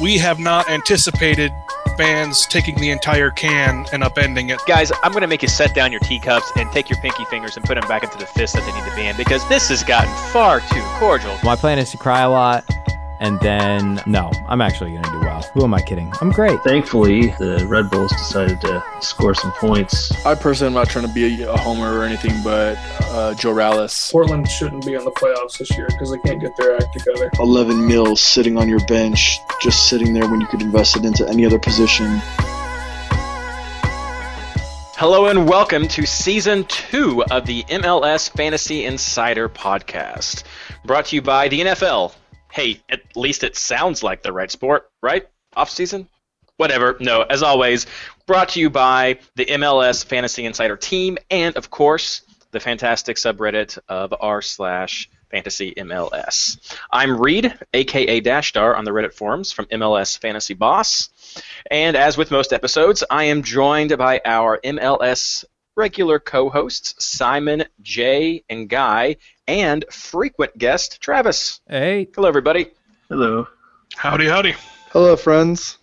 we have not anticipated fans taking the entire can and upending it. Guys, I'm going to make you set down your teacups and take your pinky fingers and put them back into the fist that they need to be in because this has gotten far too cordial. My plan is to cry a lot. And then, no, I'm actually going to do well. Who am I kidding? I'm great. Thankfully, the Red Bulls decided to score some points. I personally am not trying to be a homer or anything, but uh, Joe Rallis. Portland shouldn't be in the playoffs this year because they can't get their act together. 11 mils sitting on your bench, just sitting there when you could invest it into any other position. Hello and welcome to season two of the MLS Fantasy Insider podcast, brought to you by the NFL hey, at least it sounds like the right sport, right? Off season? Whatever. No, as always, brought to you by the MLS Fantasy Insider team and, of course, the fantastic subreddit of r slash fantasy MLS. I'm Reed, aka Dashstar, on the Reddit forums from MLS Fantasy Boss. And as with most episodes, I am joined by our MLS regular co-hosts Simon, Jay, and Guy, and frequent guest Travis. Hey. Hello, everybody. Hello. Howdy, howdy. Hello, friends.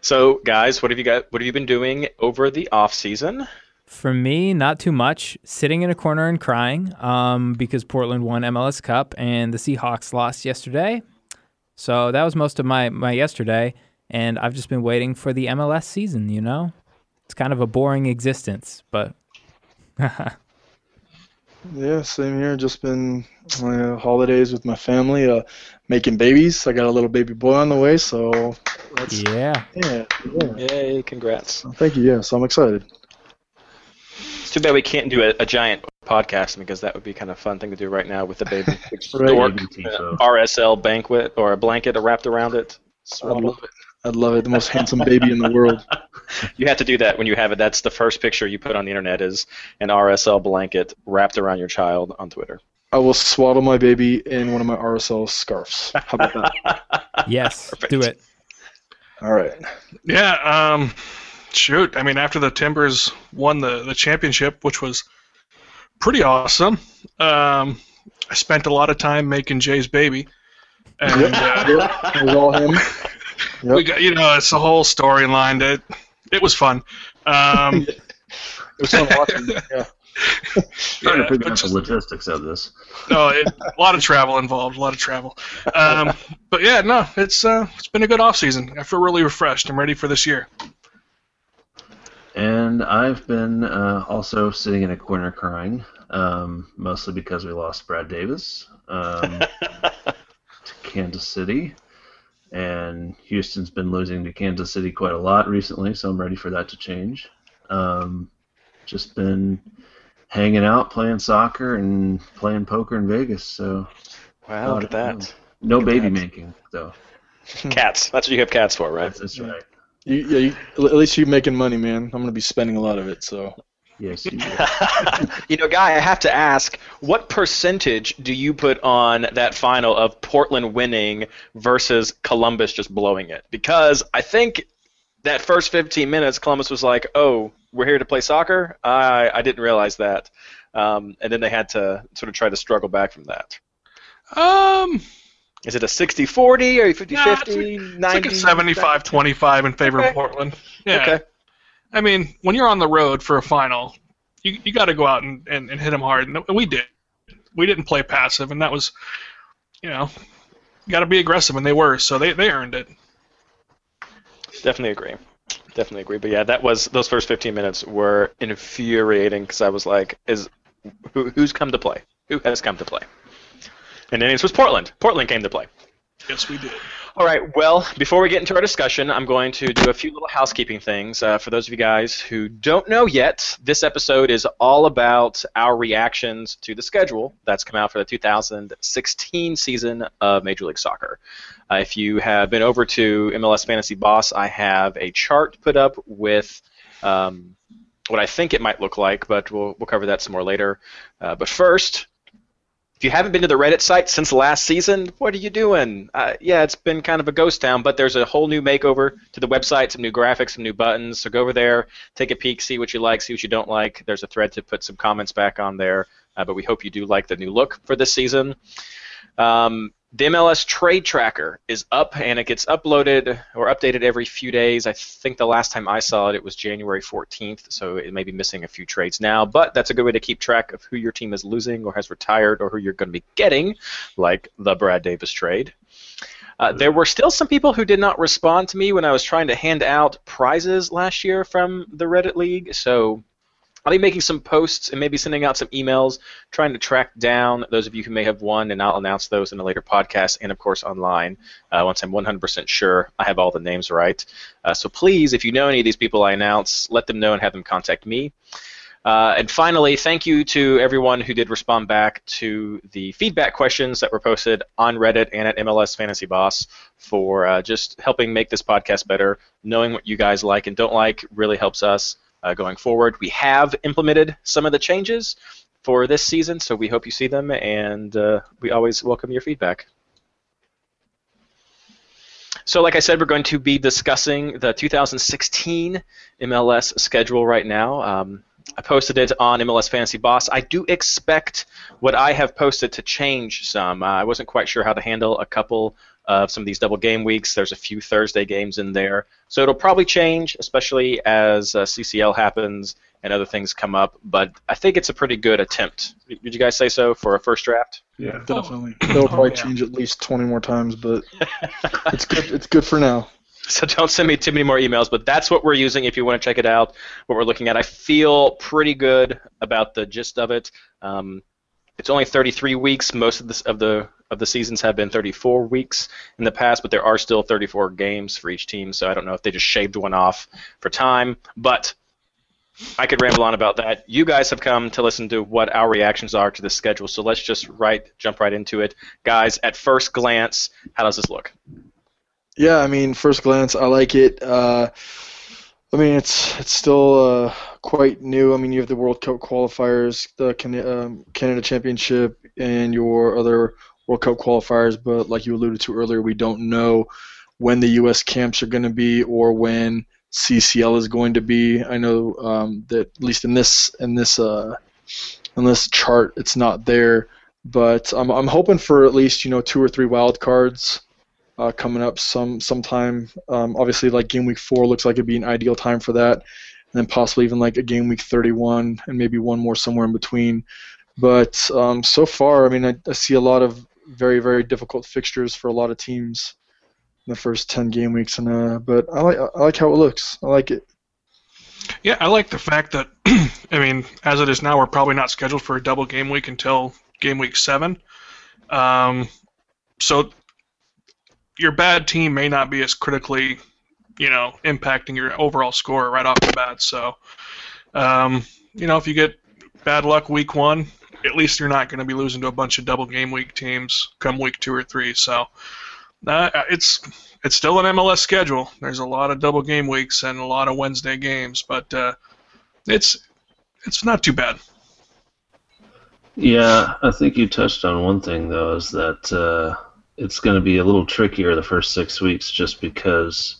So, guys, what have you got? What have you been doing over the off season? For me, not too much. Sitting in a corner and crying um, because Portland won MLS Cup and the Seahawks lost yesterday. So that was most of my, my yesterday. And I've just been waiting for the MLS season, you know? It's kind of a boring existence, but Yeah, same here. Just been uh, holidays with my family, uh, making babies. I got a little baby boy on the way, so that's, yeah, yeah, yeah. Yay! Congrats. Thank you. Yes, I'm excited. It's too bad we can't do a, a giant podcast because that would be kind of fun thing to do right now with the baby right. dork, uh, RSL banquet or a blanket wrapped around it. I love it. I'd love it. The most handsome baby in the world. You have to do that when you have it. That's the first picture you put on the internet is an RSL blanket wrapped around your child on Twitter. I will swaddle my baby in one of my RSL scarves. How about that? yes, Perfect. do it. All right. Yeah. Um, shoot. I mean, after the Timbers won the the championship, which was pretty awesome. Um, I spent a lot of time making Jay's baby. And, yep. Uh, it was all him. Yep. We got, you know, it's the whole storyline. That it was fun. Um, it was fun watching. Yeah. Trying yeah, to figure out the logistics of this. No, it, a lot of travel involved. A lot of travel. Um, but yeah, no, it's uh, it's been a good off season. I feel really refreshed. I'm ready for this year. And I've been uh, also sitting in a corner crying, um, mostly because we lost Brad Davis um, to Kansas City and Houston's been losing to Kansas City quite a lot recently, so I'm ready for that to change. Um, just been hanging out, playing soccer, and playing poker in Vegas. So wow, look at that. No look baby making though. Cats. That's what you have cats for, right? That's, that's right. You, yeah, you, at least you're making money, man. I'm gonna be spending a lot of it, so. Yes. You, you know, Guy, I have to ask, what percentage do you put on that final of Portland winning versus Columbus just blowing it? Because I think that first 15 minutes, Columbus was like, "Oh, we're here to play soccer." I I didn't realize that, um, and then they had to sort of try to struggle back from that. Um. Is it a 60-40 or 50-50, nah, it's, it's like a 75-25 in favor okay. of Portland. Yeah. Okay. I mean, when you're on the road for a final, you you got to go out and, and, and hit them hard, and we did. We didn't play passive, and that was, you know, got to be aggressive, and they were, so they, they earned it. Definitely agree. Definitely agree. But yeah, that was those first 15 minutes were infuriating because I was like, is who, who's come to play? Who has come to play? And then it was Portland. Portland came to play. Yes, we did. All right. Well, before we get into our discussion, I'm going to do a few little housekeeping things. Uh, for those of you guys who don't know yet, this episode is all about our reactions to the schedule that's come out for the 2016 season of Major League Soccer. Uh, if you have been over to MLS Fantasy Boss, I have a chart put up with. Um, what I think it might look like, but we'll, we'll cover that some more later. Uh, but first, if you haven't been to the Reddit site since last season, what are you doing? Uh, yeah, it's been kind of a ghost town, but there's a whole new makeover to the website, some new graphics, some new buttons. So go over there, take a peek, see what you like, see what you don't like. There's a thread to put some comments back on there, uh, but we hope you do like the new look for this season. Um, the MLS Trade Tracker is up, and it gets uploaded or updated every few days. I think the last time I saw it, it was January 14th, so it may be missing a few trades now. But that's a good way to keep track of who your team is losing or has retired or who you're going to be getting, like the Brad Davis trade. Uh, there were still some people who did not respond to me when I was trying to hand out prizes last year from the Reddit League. So I'll be making some posts and maybe sending out some emails trying to track down those of you who may have won, and I'll announce those in a later podcast and, of course, online uh, once I'm 100% sure I have all the names right. Uh, so please, if you know any of these people I announce, let them know and have them contact me. Uh, and finally, thank you to everyone who did respond back to the feedback questions that were posted on Reddit and at MLS Fantasy Boss for uh, just helping make this podcast better. Knowing what you guys like and don't like really helps us uh, going forward. We have implemented some of the changes for this season, so we hope you see them, and uh, we always welcome your feedback. So, like I said, we're going to be discussing the 2016 MLS schedule right now. Um, I posted it on MLS Fantasy Boss. I do expect what I have posted to change some. Uh, I wasn't quite sure how to handle a couple of some of these double game weeks. There's a few Thursday games in there, so it'll probably change, especially as uh, CCL happens and other things come up. But I think it's a pretty good attempt. Did you guys say so for a first draft? Yeah, definitely. They'll probably yeah. change at least 20 more times, but it's good. It's good for now. So don't send me too many more emails, but that's what we're using if you want to check it out, what we're looking at. I feel pretty good about the gist of it. Um, it's only 33 weeks. Most of the of the of the seasons have been 34 weeks in the past, but there are still 34 games for each team. So I don't know if they just shaved one off for time, but I could ramble on about that. You guys have come to listen to what our reactions are to the schedule, so let's just right jump right into it, guys. At first glance, how does this look? Yeah, I mean, first glance, I like it. Uh, I mean, it's it's still uh, quite new. I mean, you have the World Cup qualifiers, the Can- um, Canada Championship, and your other World Cup qualifiers. But like you alluded to earlier, we don't know when the U.S. camps are going to be or when CCL is going to be. I know um, that at least in this in this uh, in this chart, it's not there. But I'm I'm hoping for at least you know two or three wild cards uh, coming up some sometime. Um, obviously, like game week four looks like it'd be an ideal time for that, and then possibly even like a game week 31 and maybe one more somewhere in between. But um, so far, I mean, I, I see a lot of very very difficult fixtures for a lot of teams in the first 10 game weeks, and uh, but I like I like how it looks. I like it. Yeah, I like the fact that, I mean, as it is now, we're probably not scheduled for a double game week until game week seven. Um, so your bad team may not be as critically, you know, impacting your overall score right off the bat. So, um, you know, if you get bad luck week one, at least you're not going to be losing to a bunch of double game week teams come week two or three. So, uh, it's it's still an MLS schedule. There's a lot of double game weeks and a lot of Wednesday games, but uh, it's it's not too bad. Yeah, I think you touched on one thing though, is that uh, it's going to be a little trickier the first six weeks, just because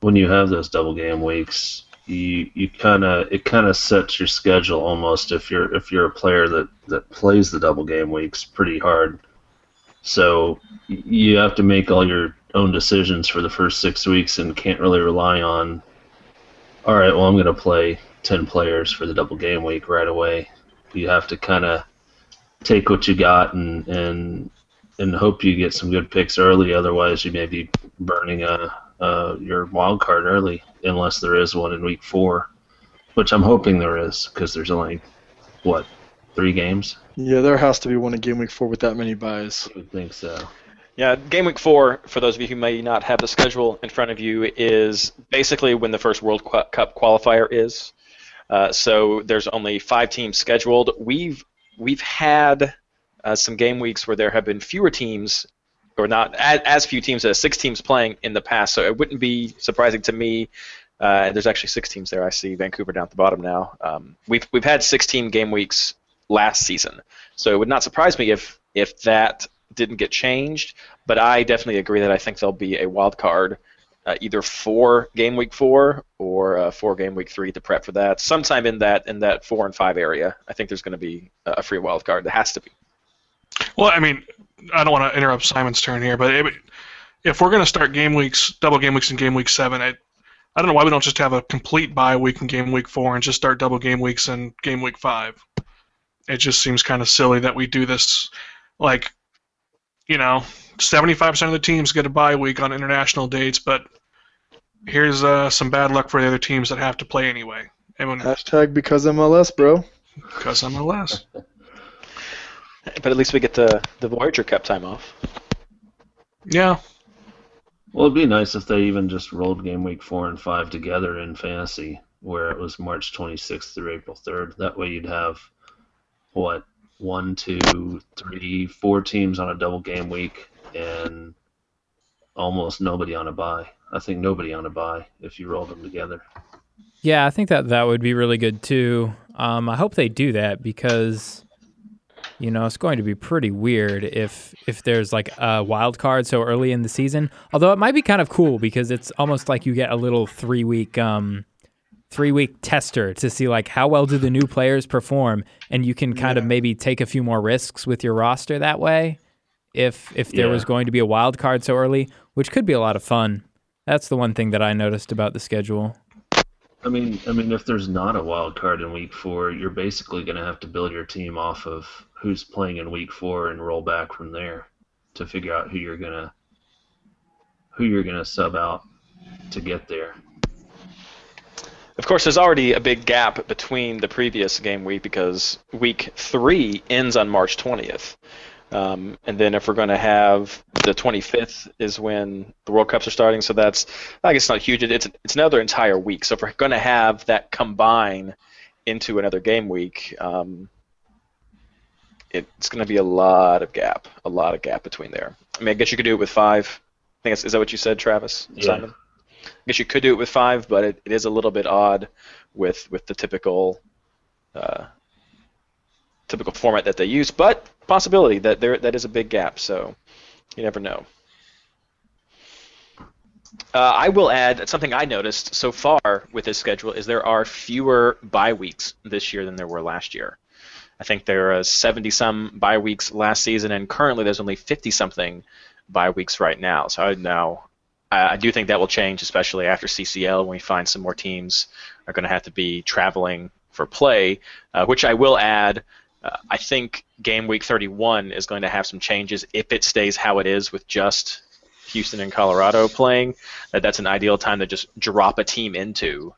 when you have those double game weeks, you you kind of it kind of sets your schedule almost if you're if you're a player that that plays the double game weeks pretty hard. So you have to make all your own decisions for the first six weeks and can't really rely on. All right, well I'm going to play ten players for the double game week right away. You have to kind of take what you got and and and hope you get some good picks early. Otherwise, you may be burning a, uh, your wild card early, unless there is one in week four, which I'm hoping there is because there's only what three games. Yeah, there has to be one in game week four with that many buys. I would think so. Yeah, game week four, for those of you who may not have the schedule in front of you, is basically when the first World Cup qualifier is. Uh, so there's only five teams scheduled. We've we've had uh, some game weeks where there have been fewer teams, or not as, as few teams as six teams playing in the past. So it wouldn't be surprising to me. Uh, there's actually six teams there. I see Vancouver down at the bottom now. Um, we've we've had 16 game weeks last season, so it would not surprise me if if that didn't get changed. But I definitely agree that I think there'll be a wild card. Uh, either for game week four or uh, for game week three to prep for that. Sometime in that in that four and five area, I think there's going to be a free wild card. There has to be. Well, I mean, I don't want to interrupt Simon's turn here, but it, if we're going to start game weeks, double game weeks in game week seven, I, I don't know why we don't just have a complete bye week in game week four and just start double game weeks in game week five. It just seems kind of silly that we do this. Like, you know, 75% of the teams get a bye week on international dates, but here's uh, some bad luck for the other teams that have to play anyway. And Hashtag because MLS, bro. because MLS. But at least we get the the Voyager Cup time off. Yeah, Well, it'd be nice if they even just rolled game week four and five together in fantasy, where it was March 26th through April 3rd. That way, you'd have what one, two, three, four teams on a double game week, and almost nobody on a bye. I think nobody on a bye if you rolled them together. Yeah, I think that that would be really good too. Um, I hope they do that because, you know, it's going to be pretty weird if if there's like a wild card so early in the season. Although it might be kind of cool because it's almost like you get a little three week um, three week tester to see like how well do the new players perform, and you can kind of maybe take a few more risks with your roster that way. If if there Yeah. was going to be a wild card so early, which could be a lot of fun. That's the one thing that I noticed about the schedule. I mean, I mean, if there's not a wild card in week four, you're basically going to have to build your team off of who's playing in week four and roll back from there to figure out who you're gonna who you're gonna sub out to get there. Of course, there's already a big gap between the previous game week because week three ends on March 20th. Um, and then if we're going to have the 25th is when the World Cups are starting, so that's I guess not huge. It's it's another entire week. So if we're going to have that combine into another game week, um, it's going to be a lot of gap, a lot of gap between there. I mean, I guess you could do it with five. I think is that what you said, Travis? Yeah. Simon? I guess you could do it with five, but it, it is a little bit odd with with the typical uh, typical format that they use. But possibility that there that is a big gap, so you never know. Uh, I will add something I noticed so far with this schedule is there are fewer bye weeks this year than there were last year. I think there are 70 some bye weeks last season, and currently there's only 50 something bye weeks right now. So I now I do think that will change, especially after CCL when we find some more teams are going to have to be traveling for play. Uh, which I will add, uh, I think game week 31 is going to have some changes if it stays how it is with just Houston and Colorado playing. That that's an ideal time to just drop a team into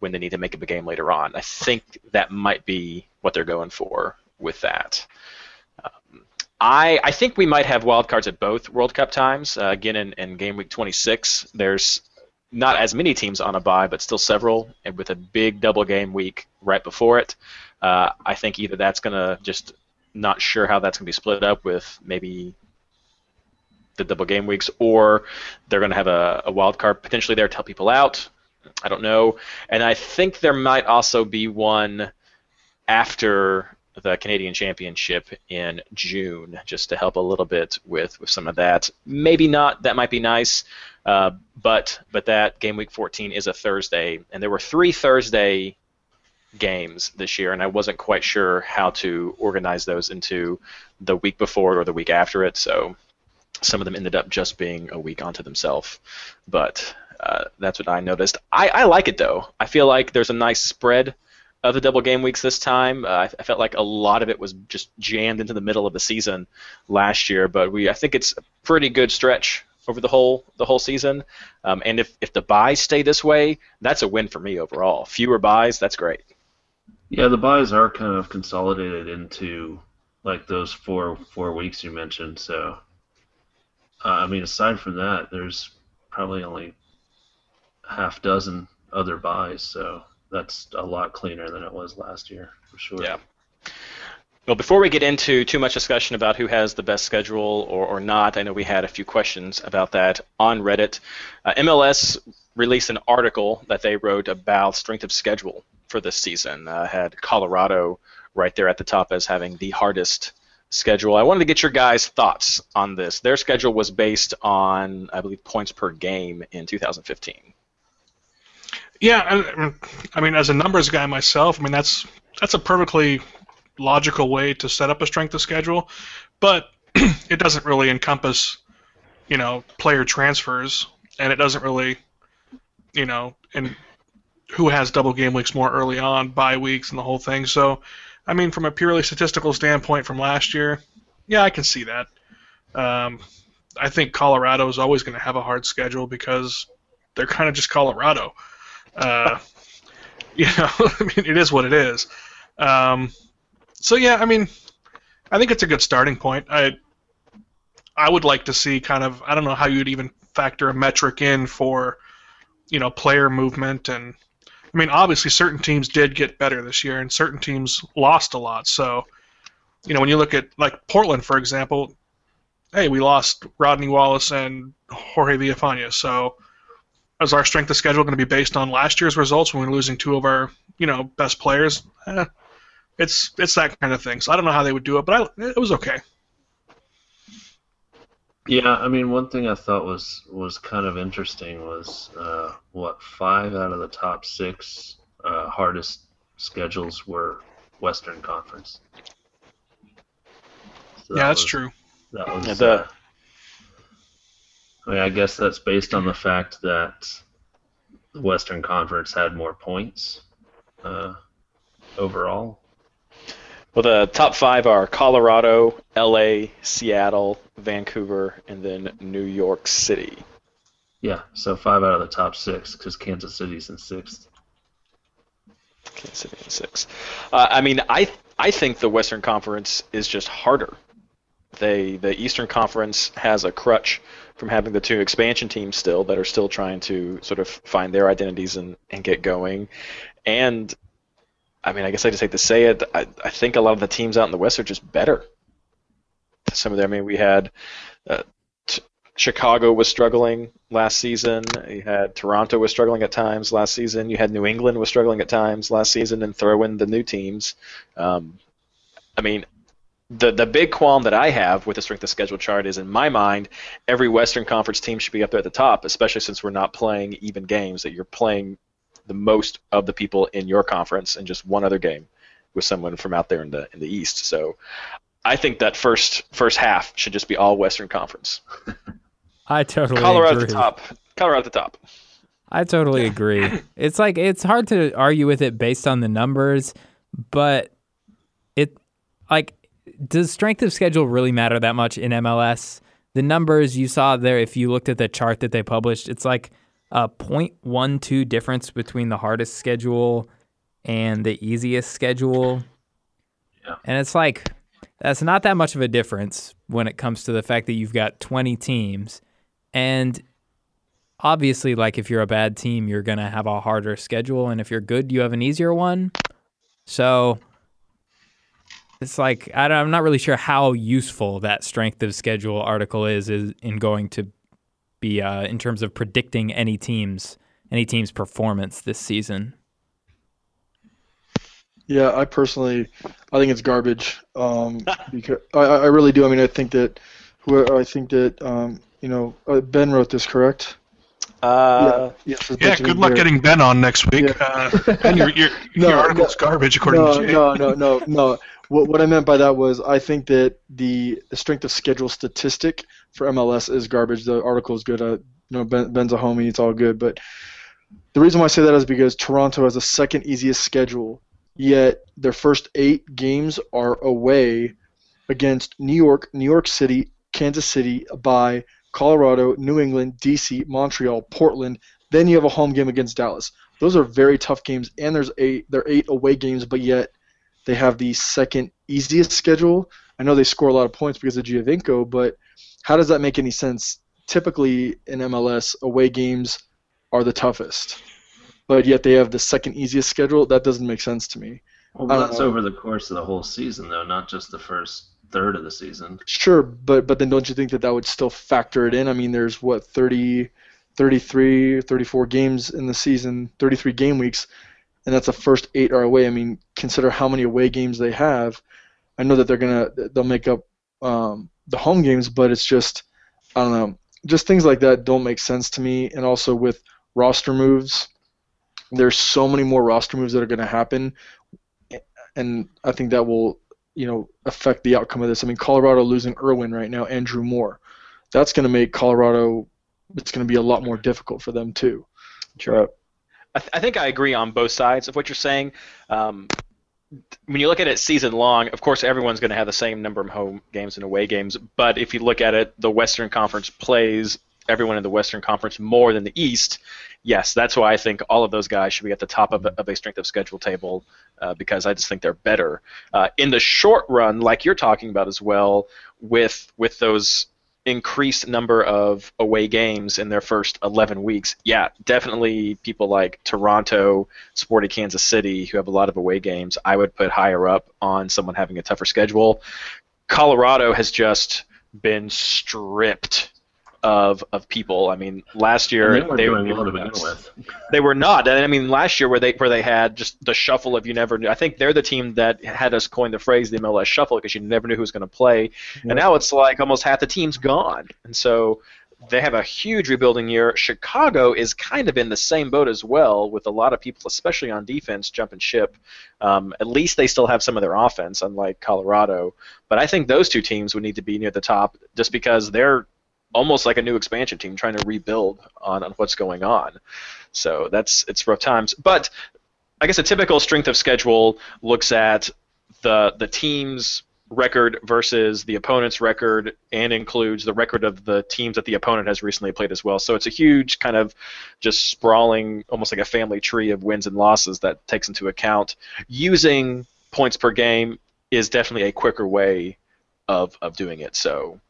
when they need to make up a game later on. I think that might be what they're going for with that. Um, I, I think we might have wildcards at both World Cup times. Uh, again, in, in game week 26, there's not as many teams on a bye, but still several, and with a big double game week right before it. Uh, I think either that's going to just not sure how that's going to be split up with maybe the double game weeks, or they're going to have a, a wild card potentially there to help people out. I don't know. And I think there might also be one after the Canadian Championship in June, just to help a little bit with, with some of that. Maybe not. That might be nice. Uh, but but that game week 14 is a Thursday, and there were three Thursday games this year, and I wasn't quite sure how to organize those into the week before or the week after it. So some of them ended up just being a week onto themselves. But uh, that's what I noticed. I, I like it though. I feel like there's a nice spread of the double game weeks this time. Uh, I, I felt like a lot of it was just jammed into the middle of the season last year, but we I think it's a pretty good stretch over the whole the whole season. Um, and if if the buys stay this way, that's a win for me overall. Fewer buys, that's great. Yeah, the buys are kind of consolidated into like those four four weeks you mentioned. So, uh, I mean, aside from that, there's probably only half dozen other buys. So that's a lot cleaner than it was last year for sure. Yeah. Well, before we get into too much discussion about who has the best schedule or, or not, I know we had a few questions about that on Reddit. Uh, MLS released an article that they wrote about strength of schedule for this season. Uh, had Colorado right there at the top as having the hardest schedule. I wanted to get your guys' thoughts on this. Their schedule was based on, I believe, points per game in 2015. Yeah, I, mean, as a numbers guy myself, I mean that's that's a perfectly logical way to set up a strength of schedule. but it doesn't really encompass, you know, player transfers, and it doesn't really, you know, and who has double game weeks more early on, bye weeks, and the whole thing. So, I mean, from a purely statistical standpoint from last year, yeah, I can see that. Um, I think Colorado is always going to have a hard schedule because they're kind of just Colorado. Uh, you know, I mean, it is what it is. Um, so yeah, I mean, I think it's a good starting point. I I would like to see kind of I don't know how you'd even factor a metric in for you know player movement and I mean obviously certain teams did get better this year and certain teams lost a lot. So you know when you look at like Portland for example, hey we lost Rodney Wallace and Jorge Villafana. So is our strength of schedule going to be based on last year's results when we're losing two of our you know best players? Eh, it's it's that kind of thing. So I don't know how they would do it, but I, it was okay. Yeah, I mean, one thing I thought was was kind of interesting was uh, what five out of the top six uh, hardest schedules were Western Conference. So yeah, that that's was- true. That was. Yeah, the- uh, I mean, I guess that's based on the fact that the Western Conference had more points uh, overall. Well, the top five are Colorado, L.A., Seattle, Vancouver, and then New York City. Yeah, so five out of the top six because Kansas City's in sixth. Kansas City in six. Uh, I mean, I I think the Western Conference is just harder. They the Eastern Conference has a crutch from having the two expansion teams still that are still trying to sort of find their identities and, and get going. And I mean, I guess I just hate to say it. I, I think a lot of the teams out in the West are just better. Some of them. I mean, we had uh, t- Chicago was struggling last season. You had Toronto was struggling at times last season. You had New England was struggling at times last season, and throw in the new teams. Um, I mean, the the big qualm that I have with the strength of schedule chart is, in my mind, every Western Conference team should be up there at the top, especially since we're not playing even games. That you're playing the most of the people in your conference and just one other game with someone from out there in the in the East. So. I think that first first half should just be all Western Conference. I totally Colorado at agree. the top. Colorado at the top. I totally agree. It's like it's hard to argue with it based on the numbers, but it like does strength of schedule really matter that much in MLS? The numbers you saw there, if you looked at the chart that they published, it's like a 0.12 difference between the hardest schedule and the easiest schedule. Yeah. And it's like that's not that much of a difference when it comes to the fact that you've got 20 teams and obviously like if you're a bad team you're going to have a harder schedule and if you're good you have an easier one so it's like I don't, i'm not really sure how useful that strength of schedule article is, is in going to be uh, in terms of predicting any teams any team's performance this season Yeah, I personally, I think it's garbage. Um, because I, I I really do. I mean, I think that, who I think that, um, you know, uh, Ben wrote this, correct? Uh, Yes. it's Yeah, good luck there. getting Ben on next week. Uh, ben, your, your, No, your article's garbage according no, to Jay. no, no, no, no. What, what I meant by that was I think that the, strength of schedule statistic for MLS is garbage. The article is good. Uh, you know, ben, Ben's a homie. It's all good. But the reason why I say that is because Toronto has the second easiest schedule, yet their first eight games are away against New York, New York City, Kansas City, by Colorado, New England, DC, Montreal, Portland. Then you have a home game against Dallas. Those are very tough games, and there's eight. There are eight away games, but yet they have the second easiest schedule. I know they score a lot of points because of Giovinco, but how does that make any sense? Typically in MLS, away games are the toughest, but yet they have the second easiest schedule. That doesn't make sense to me. Well, that's know. over the course of the whole season, though, not just the first third of the season. Sure, but but then don't you think that that would still factor it in? I mean, there's what 30, 33, 34 games in the season, 33 game weeks, and that's the first eight are away. I mean, consider how many away games they have. I know that they're gonna they'll make up um, the home games, but it's just I don't know, just things like that don't make sense to me. And also with roster moves, there's so many more roster moves that are gonna happen, and I think that will you know, affect the outcome of this. I mean, Colorado losing Irwin right now, and Drew Moor, that's going to make Colorado. It's going to be a lot more difficult for them too. True. I, th- I think I agree on both sides of what you're saying. Um, when you look at it season long, of course, everyone's going to have the same number of home games and away games. But if you look at it, the Western Conference plays everyone in the Western Conference more than the East. Yes, that's why I think all of those guys should be at the top of of a strength of schedule table uh, because I just think they're better. Uh, in the short run, like you're talking about as well, with with those increased number of away games in their first 11 weeks, yeah, definitely people like Toronto, Sporting Kansas City, who have a lot of away games, I would put higher up on someone having a tougher schedule. Colorado has just been stripped of of people. I mean, last year they were they, were nuts. with. They were not. And I mean, last year where they where they had just the shuffle of you never knew. I think they're the team that had us coin the phrase the MLS shuffle because you never knew who was going to play. And now it's like almost half the team's gone. And so they have a huge rebuilding year. Chicago is kind of in the same boat as well, with a lot of people, especially on defense, jumping ship. Um, at least they still have some of their offense, unlike Colorado. But I think those two teams would need to be near the top just because they're almost like a new expansion team trying to rebuild on, on what's going on. So that's it's rough times. But I guess a typical strength of schedule looks at the the team's record versus the opponent's record and includes the record of the teams that the opponent has recently played as well. So it's a huge kind of just sprawling almost like a family tree of wins and losses that takes into account using points per game is definitely a quicker way of, of doing it. So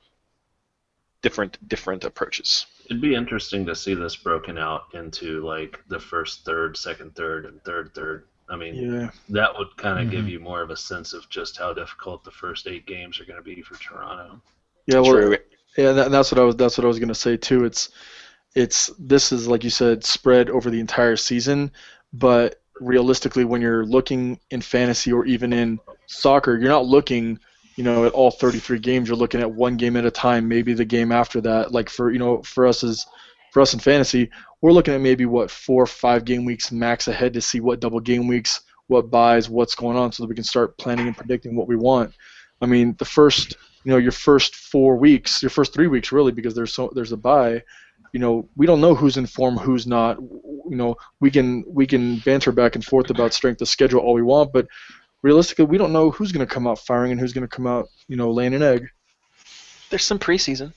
different different approaches. It'd be interesting to see this broken out into like the first third, second third, and third third. I mean, Yeah. that would kind of give Mhm. you more of a sense of just how difficult the first eight games are going to be for Toronto. Yeah. Well, True. Yeah, that, that's what I was. That's what I was gonna say too. It's, it's this is like you said, spread over the entire season, but realistically, when you're looking in fantasy or even in soccer, you're not looking, you know, at all 33 games. You're looking at one game at a time, maybe the game after that. Like for you know, for us as for us in fantasy, we're looking at maybe what four five game weeks max ahead to see what double game weeks, what buys, what's going on, so that we can start planning and predicting what we want. I mean, the first you know your first four weeks, your first three weeks really, because there's so there's a buy. You know, we don't know who's in form, who's not. You know, we can we can banter back and forth about strength of schedule all we want, but realistically, we don't know who's going to come out firing and who's going to come out, you know, laying an egg. There's some preseason.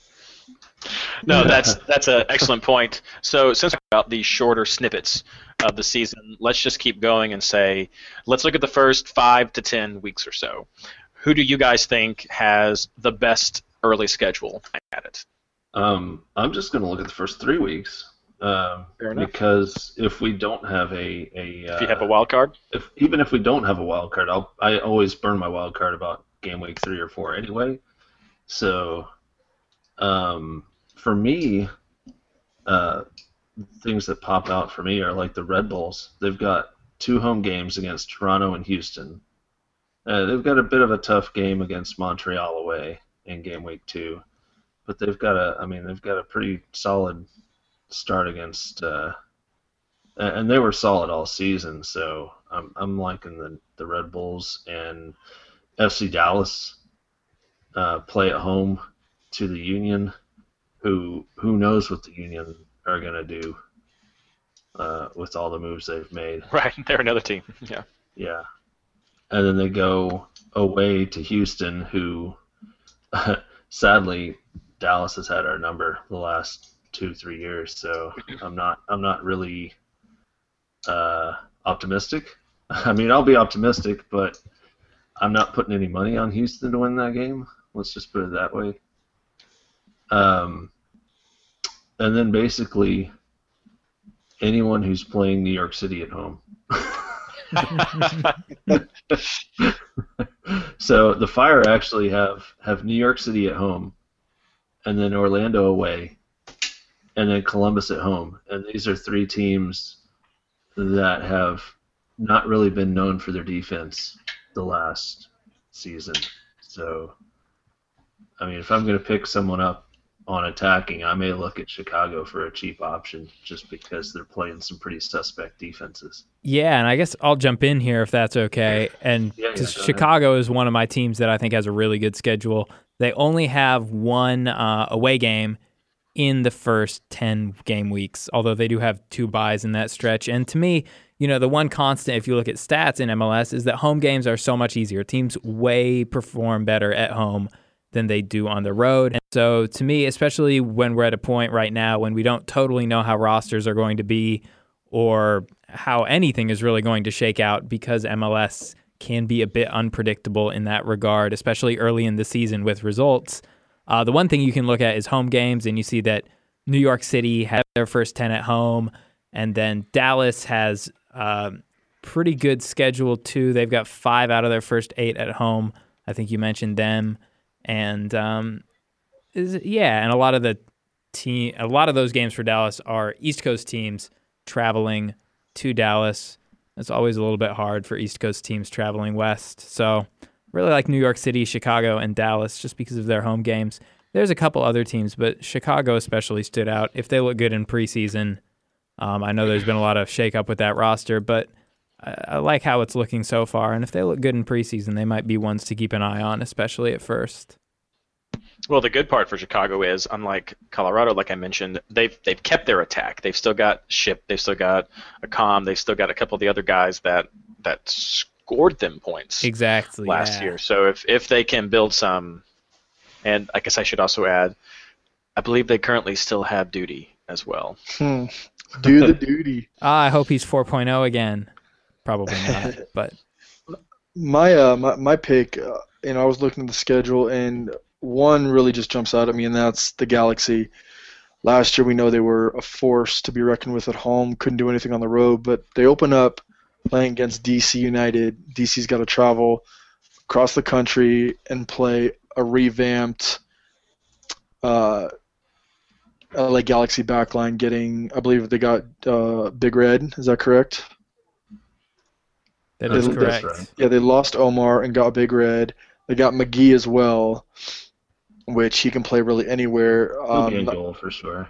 No, that's that's an excellent point. So since we're about these shorter snippets of the season, let's just keep going and say, let's look at the first five to ten weeks or so. Who do you guys think has the best early schedule at it? Um, I'm just going to look at the first three weeks. Um, Fair enough. because if we don't have a, a uh, If you have a wild card, if even if we don't have a wild card, I'll I always burn my wild card about game week three or four anyway. So, um, for me, uh, things that pop out for me are like the Red Bulls. They've got two home games against Toronto and Houston. Uh, they've got a bit of a tough game against Montreal away in game week two, but they've got a I mean they've got a pretty solid start against. Uh, and they were solid all season. So I'm I'm liking the the Red Bulls and FC Dallas uh, play at home to the Union, who who knows what the Union are gonna do uh, with all the moves they've made. right? They're another team. Yeah. Yeah, and then they go away to Houston, who sadly Dallas has had our number the last two three years. So I'm not I'm not really uh, optimistic. I mean I'll be optimistic, but I'm not putting any money on Houston to win that game. Let's just put it that way. Um, and then basically anyone who's playing New York City at home. so the Fire actually have have New York City at home, and then Orlando away, and then Columbus at home, and these are three teams that have not really been known for their defense the last season. So, I mean, if I'm going to pick someone up on attacking, I may look at Chicago for a cheap option just because they're playing some pretty suspect defenses. Yeah, and I guess I'll jump in here if that's okay. And Yeah, yeah, 'cause go ahead. Chicago is one of my teams that I think has a really good schedule. They only have one uh, away game in the first 10 game weeks, although they do have two buys in that stretch. And to me, you know, the one constant, if you look at stats in MLS, is that home games are so much easier. Teams way perform better at home than they do on the road. And so to me, especially when we're at a point right now when we don't totally know how rosters are going to be or how anything is really going to shake out because MLS can be a bit unpredictable in that regard, especially early in the season with results. Uh, the one thing you can look at is home games, and you see that New York City had their first 10 at home, and then Dallas has a pretty good schedule too. They've got five out of their first eight at home. I think you mentioned them. And um, is yeah, and a lot of the team, a lot of those games for Dallas are East Coast teams traveling to Dallas. It's always a little bit hard for East Coast teams traveling west. So, really like New York City, Chicago, and Dallas just because of their home games. There's a couple other teams, but Chicago especially stood out. If they look good in preseason, um, I know there's been a lot of shakeup with that roster, but I, I like how it's looking so far. And if they look good in preseason, they might be ones to keep an eye on, especially at first. Well, the good part for Chicago is, unlike Colorado, like I mentioned, they've they've kept their attack. They've still got Shipp. They've still got Accam. They've still got a couple of the other guys that that scored them points Exactly. last yeah. year. So if if they can build some, and I guess I should also add, I believe they currently still have Doody as well. Hmm. Do the duty. Ah, I hope he's 4.0 again. Probably not, but My uh my, my pick, uh, you know, I was looking at the schedule and one really just jumps out at me, and that's the Galaxy. Last year, we know they were a force to be reckoned with at home. Couldn't do anything on the road, but they open up playing against DC United. DC's got to travel across the country and play a revamped uh, LA Galaxy backline. Getting, I believe they got uh, Big Red. Is that correct? that That's- is correct. right. Yeah, they lost Omar and got Big Red. They got Magee as well, which he can play really anywhere. He'll be a Um, goal for sure.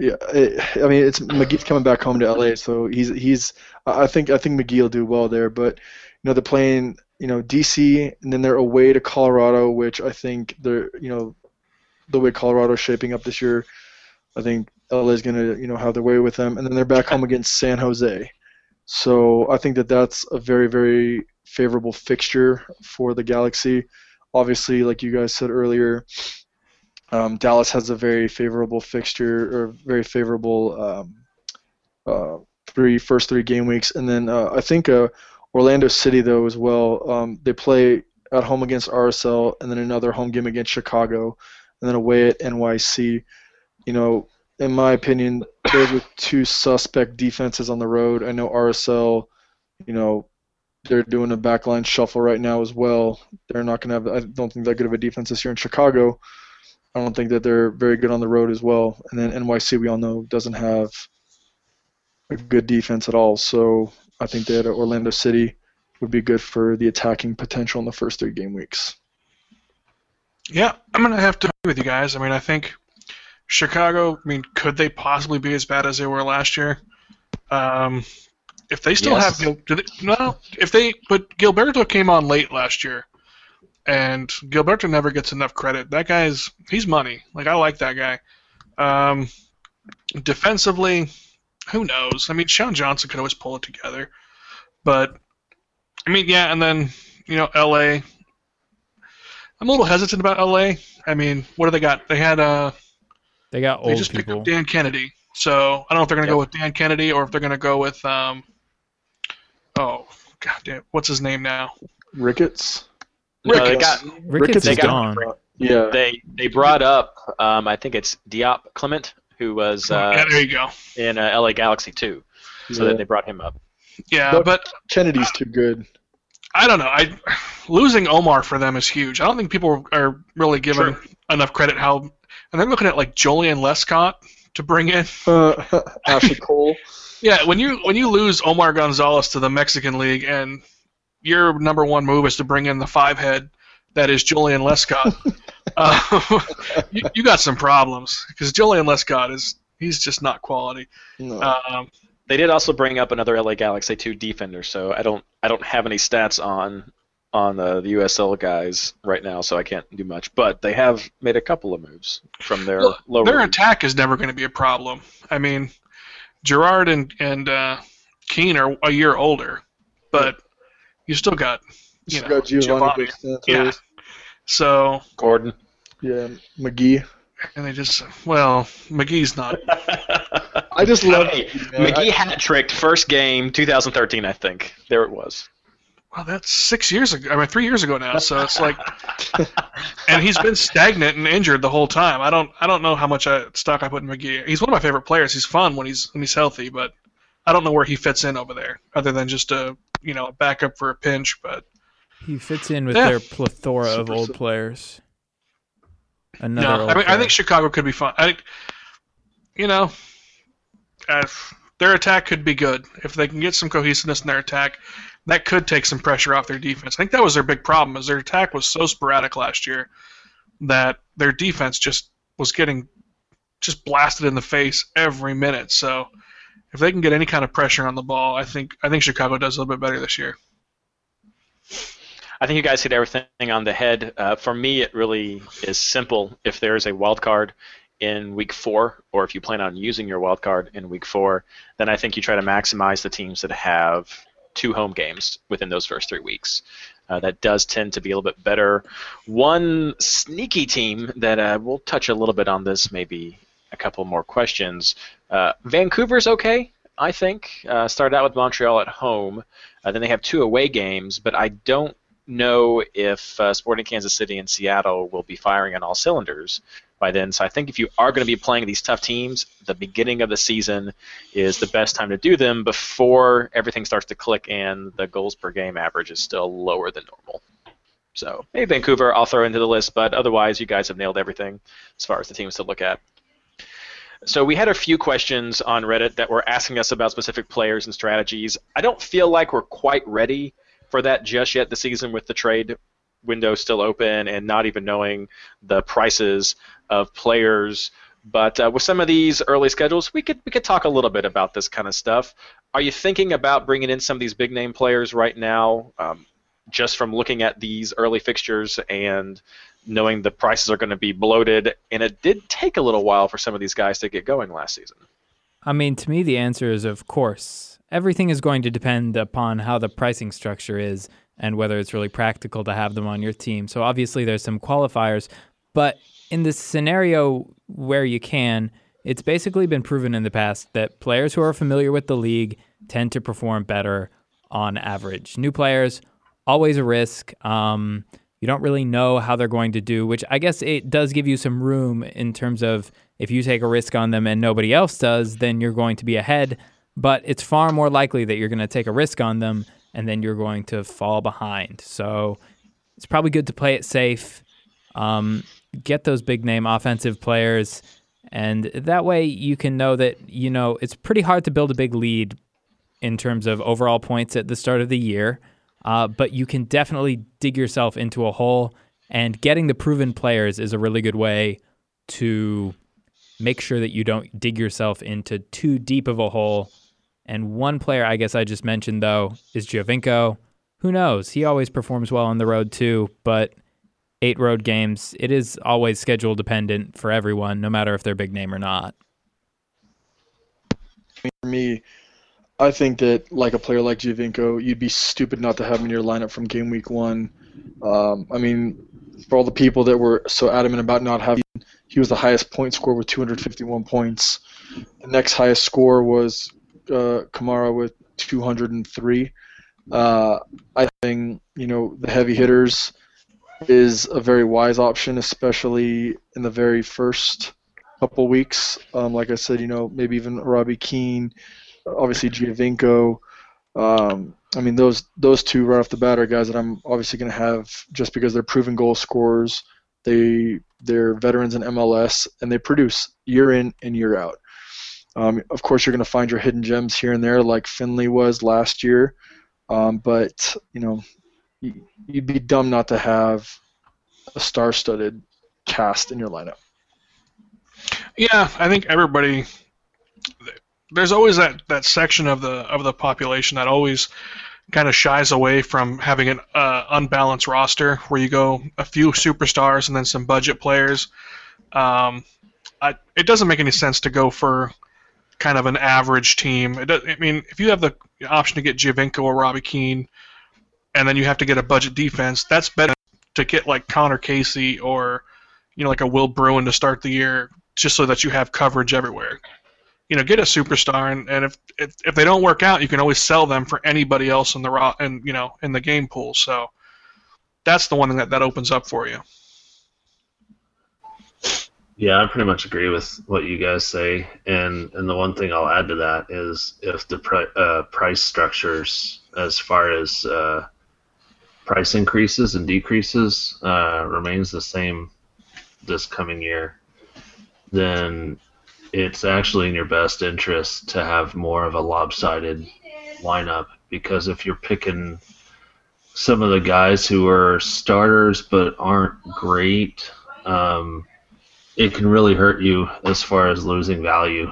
Yeah, I mean, it's Magee's coming back home to LA, so he's he's. I think I think McGee will do well there, but you know they're playing you know DC and then they're away to Colorado, which I think they're you know the way Colorado's shaping up this year, I think LA's gonna you know have their way with them, and then they're back home against San Jose. So I think that that's a very very favorable fixture for the Galaxy. Obviously, like you guys said earlier, um, Dallas has a very favorable fixture or very favorable um, uh, three first three game weeks, and then uh, I think uh, Orlando City though as well. Um, they play at home against RSL, and then another home game against Chicago, and then away at NYC. You know, in my opinion, those are two suspect defenses on the road. I know RSL, you know, they're doing a backline shuffle right now as well. They're not going to have, I don't think that good of a defense this year in Chicago. I don't think that they're very good on the road as well. And then NYC, we all know, doesn't have a good defense at all. So I think that Orlando City would be good for the attacking potential in the first three game weeks. Yeah, I'm gonna have to agree with you guys. I mean, I think Chicago. I mean, could they possibly be as bad as they were last year? Um, if they still Yes. have Gil, do they, no, if they but Gilberto came on late last year, and Gilberto never gets enough credit. That guy's he's money. Like I like that guy. Um, defensively, who knows? I mean, Sean Johnson could always pull it together, but I mean, yeah, and then you know, L.A. I'm a little hesitant about LA. I mean, what do they got? They had uh, They got old they old just picked up Dan Kennedy. So I don't know if they're gonna Yep. go with Dan Kennedy or if they're gonna go with um, oh god damn, what's his name now? Ricketts? No, they Ricketts. got Ricketts Ricketts is they got- gone. Yeah. they they brought up um, I think it's Diop Clement who was uh, yeah, there you go. in uh, LA Galaxy too, so Yeah. that they brought him up. Yeah, But- but Kennedy's too good. I don't know. I losing Omar for them is huge. I don't think people are really giving True. enough credit how, and they're looking at like Joleon Lescott to bring in. Uh, Ashley Cole. Yeah, when you when you lose Omar Gonzalez to the Mexican League and your number one move is to bring in the five head that is Joleon Lescott. uh, you, you got some problems because Joleon Lescott is he's just not quality. No. Um, They did also bring up another LA Galaxy two defender, so I don't I don't have any stats on on uh, the USL guys right now, so I can't do much. But they have made a couple of moves from their Well, lower. their league. attack is never going to be a problem. I mean, Gerrard and and uh, Keane are a year older, but you still got you Just know got Giovanni Giovanni. Yeah. So Gordon. Yeah, Magee. and they just well Magee's not. I just love Hey, Magee. man. Magee hat tricked first game 2013, I think. There it was. Well, that's six years ago. I mean, three years ago now. So it's like, and he's been stagnant and injured the whole time. I don't, I don't know how much I, stock I put in Magee. He's one of my favorite players. He's fun when he's when he's healthy, but I don't know where he fits in over there, other than just a you know a backup for a pinch. But He fits in with Yeah. their plethora of old simple. players. Another no, old I mean, I think Chicago could be fun. I think, you know, uh, their attack could be good if they can get some cohesiveness in their attack. That could take some pressure off their defense. I think that was their big problem. Is their attack was so sporadic last year that their defense just was getting just blasted in the face every minute. So if they can get any kind of pressure on the ball, I think I think Chicago does a little bit better this year. I think you guys hit everything on the head. Uh, for me, it really is simple. If there is a wild card in week four, or if you plan on using your wild card in week four, then I think you try to maximize the teams that have two home games within those first three weeks. Uh, that does tend to be a little bit better. One sneaky team that uh, we'll touch a little bit on this, maybe a couple more questions. Uh, Vancouver's okay, I think. Uh, started out with Montreal at home. Uh, then they have two away games, but I don't know if uh, Sporting Kansas City and Seattle will be firing on all cylinders by then. So I think if you are going to be playing these tough teams, the beginning of the season is the best time to do them before everything starts to click and the goals per game average is still lower than normal. So maybe Vancouver I'll throw into the list, but otherwise you guys have nailed everything as far as the teams to look at. So we had a few questions on Reddit that were asking us about specific players and strategies. I don't feel like we're quite ready for that just yet this season with the trade window still open and not even knowing the prices of players. But uh, with some of these early schedules, we could we could talk a little bit about this kind of stuff. Are you thinking about bringing in some of these big name players right now, um, just from looking at these early fixtures and knowing the prices are going to be bloated? And it did take a little while for some of these guys to get going last season. I mean, to me, the answer is of course. Everything is going to depend upon how the pricing structure is and whether it's really practical to have them on your team. So obviously, there's some qualifiers, but in this scenario where you can, it's basically been proven in the past that players who are familiar with the league tend to perform better on average. New players, always a risk. Um, you don't really know how they're going to do, which I guess it does give you some room in terms of if you take a risk on them and nobody else does, then you're going to be ahead. But it's far more likely that you're going to take a risk on them and then you're going to fall behind. So it's probably good to play it safe. Um, get those big name offensive players, and that way you can know that you know it's pretty hard to build a big lead in terms of overall points at the start of the year. Uh, but you can definitely dig yourself into a hole, and getting the proven players is a really good way to make sure that you don't dig yourself into too deep of a hole. And one player I guess I just mentioned though is Giovinco. Who knows? He always performs well on the road too, but eight road games, it is always schedule dependent for everyone, no matter if they're big name or not. For me, I think that like a player like Giovinco, you'd be stupid not to have him in your lineup from game week one. Um, I mean, for all the people that were so adamant about not having, he was the highest point scorer with 251 points. The next highest score was uh, Kamara with 203. Uh, I think you know the heavy hitters is a very wise option, especially in the very first couple weeks. Um, like I said, you know maybe even Robbie Keane, obviously Giovinco. Um, I mean those those two right off the bat are guys that I'm obviously going to have just because they're proven goal scorers. They they're veterans in MLS and they produce year in and year out. Um, of course, you're going to find your hidden gems here and there, like Finlay was last year. Um, but you know, you'd be dumb not to have a star-studded cast in your lineup. Yeah, I think everybody. There's always that, that section of the of the population that always kind of shies away from having an uh, unbalanced roster where you go a few superstars and then some budget players. Um, I, it doesn't make any sense to go for kind of an average team. Does, I mean, if you have the option to get Giovinco or Robbie Keane, and then you have to get a budget defense, that's better to get like Conor Casey or you know like a Will Bruin to start the year, just so that you have coverage everywhere. You know, get a superstar, and, and if, if if they don't work out, you can always sell them for anybody else in the raw and you know in the game pool. So that's the one that that opens up for you. Yeah, I pretty much agree with what you guys say, and and the one thing I'll add to that is if the uh, price structures, as far as uh, price increases and decreases, uh, remains the same this coming year, then it's actually in your best interest to have more of a lopsided lineup because if you're picking some of the guys who are starters but aren't great. Um, it can really hurt you as far as losing value